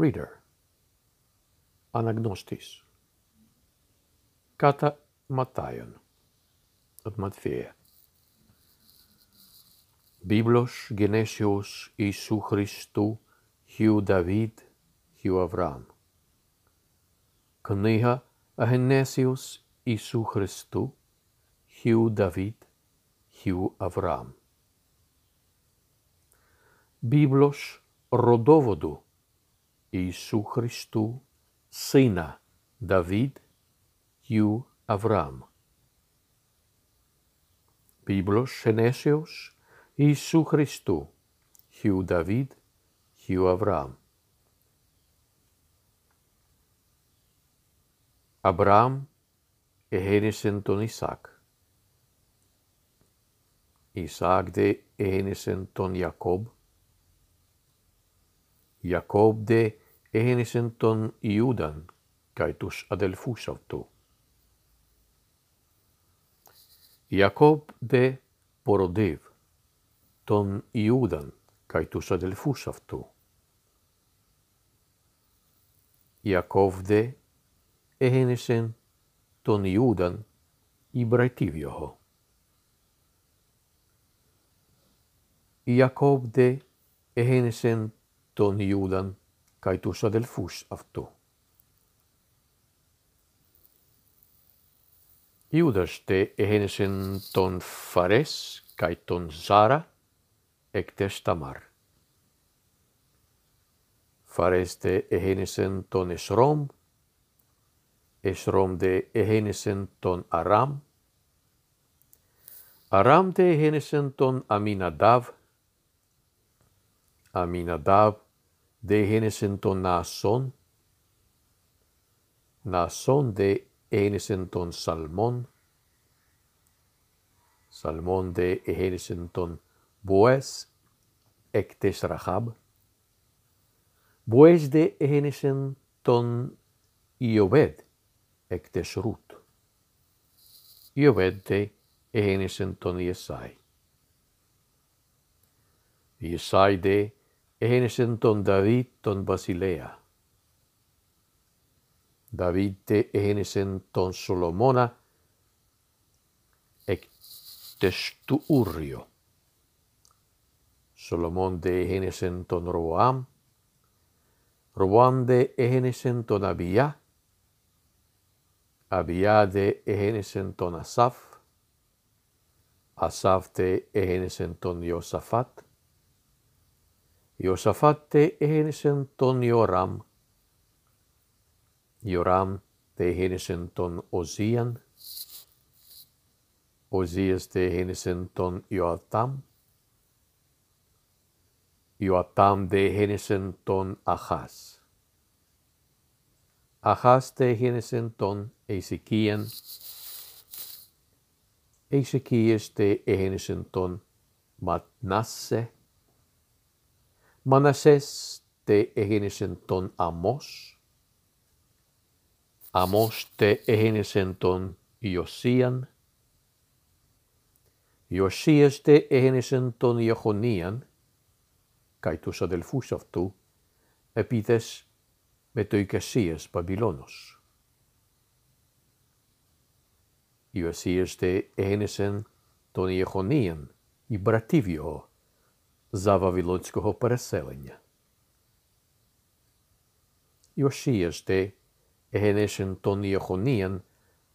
reader, αναγνώστης, κατά Ματάιον, από τη Ματθαία. Βίβλος γενέσιος Ιησού Χριστού, Χιου Δαβίδ, Χιου Αβραάμ. Κνήχα αγενέσιος Ιησού Χριστού, Χιου Δαβίδ, Χιου Αβραάμ. Βίβλος Ροδόβοδου, Ιησού Χριστού, σύνα Δαβίδ, γιου Αβραάμ. Βίβλος ενέσεως Ιησού Χριστού, γιου Δαβίδ, ο Αβραάμ. Αβραάμ εγένεσεν τον Ισάκ. Ισάκ δε εγένεσεν τον Ιακώβ, Jacob de Ehenesenton Iudan, cae tus adelfus auto. Jacob de Porodiv, ton Iudan, cae tus adelfus auto. Jacob de Ehenesen ton Iudan, Ibretivioho. Jacob de Ehenesen Ιακώβ δε έγενεσεν τον Ιούδαν και τους αδελφούς αυτού. Ιούδας δε έγενεσεν τον Φαρές και τον Ζάρα εκ τες Ταμάρ. Φαρές δε έγενεσεν τον Εσρόμ Esrom de Ehenesen ton Aram, Aram de Ehenesen ton Aminadav, Aminadav de entonazón, nazón de enton salmón, salmón de enton boes, ectes rahab, boes de enton iobed, ectes rut, iobed de enton yesai, yesai de eres ton David ton Basilea. David te en ton Solomona testuurrio. Solomón de en ton Roam. Roam de en ton Abia. Abia de en ton Asaf. Asaf de en ton Yosafat. Josafat Hensenton Joram. Joram te hänisen ton Ozian, Ozias te tee Hensenton Joatam. Joatam te tee Hensenton Ahas. Ahas tee Hensenton Ezekian. Ezekias tee Hensenton Matnasse. Manasés te egenesenton Amos, Amos te egenesenton Iosian, Iosias te egenesenton Iechonian, kai tusa Delfus αυτού, επίτες με το οικασίας Παμπυλώνος. Ιωσίας τε ένεσεν τον Ιεχονίαν, η Μπρατίβιο, за Вавилонського переселення. Йошія ж де егенешен тон Йохоніян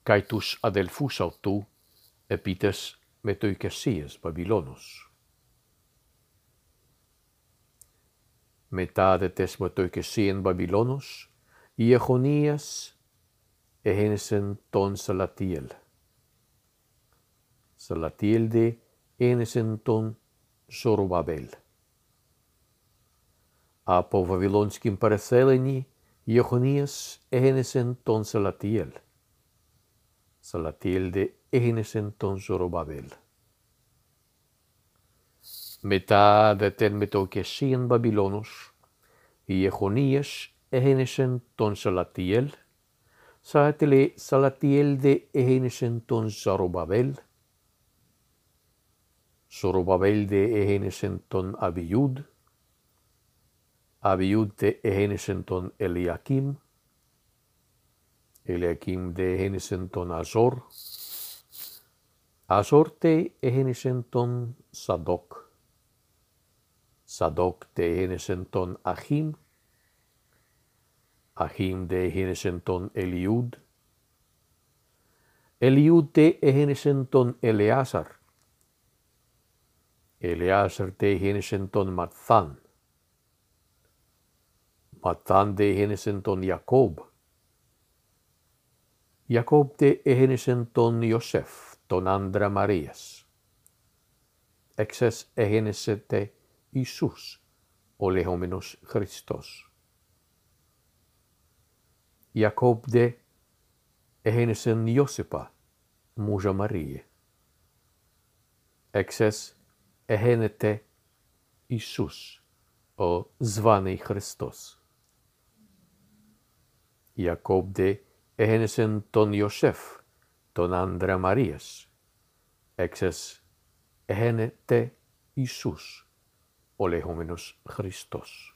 кайтуш αδελφούς αυτού επίτες με το Οικασίας Βαβυλώνος. μετά δε τες μετοικεσίαν Βαβυλώνος, η Εχονίας έγενεσεν τον Σαλατιέλ. Σαλατιέλ δε έγενεσεν τον Ζωρουβαβέλ. Από Βαβυλώνσκην παρεθέλενη, η Εχονίας έγενεσεν τον Σαλατιέλ. Σαλατιέλ δε έγενεσεν τον Ζωρουβαβέλ. Μετά δε τεν μετοκεσίαν Βαβυλώνος, οι Εχονίες έγενεσεν τον Σαλατιέλ, Σάτελε Σαλατιέλ δε έγενεσεν τον Ζαροβαβέλ, Zorobabel de Egenesenton Abiud, Abiud de Egenesenton Eliakim, Eliakim de Egenesenton Azor, Azor de Egenesenton Sadoc, Sadoc de Egenesenton Ahim, Ahim de Egenesenton Eliud, Eliud de Egenesenton Eleazar, Ελιάσερ τε γίνησεν τον Ματθάν. Ματθάν τε γίνησεν τον Ιακώβ. Ιακώβτε τε τον Ιωσέφ, τον άνδρα Μαρίας. Εξές έγινεσε τε Ιησούς, ο λεγόμενος Χριστός. Ιακώβτε δε έγινεσεν Ιώσεπα, μούζα Μαρίε. Εξές ehenete Ιησούς, ο званий Χριστός. Jakob de ehenesen ton Josef, ton andra Marias, εξες εhenete Ιησούς, ο λεγόμενος Χριστός.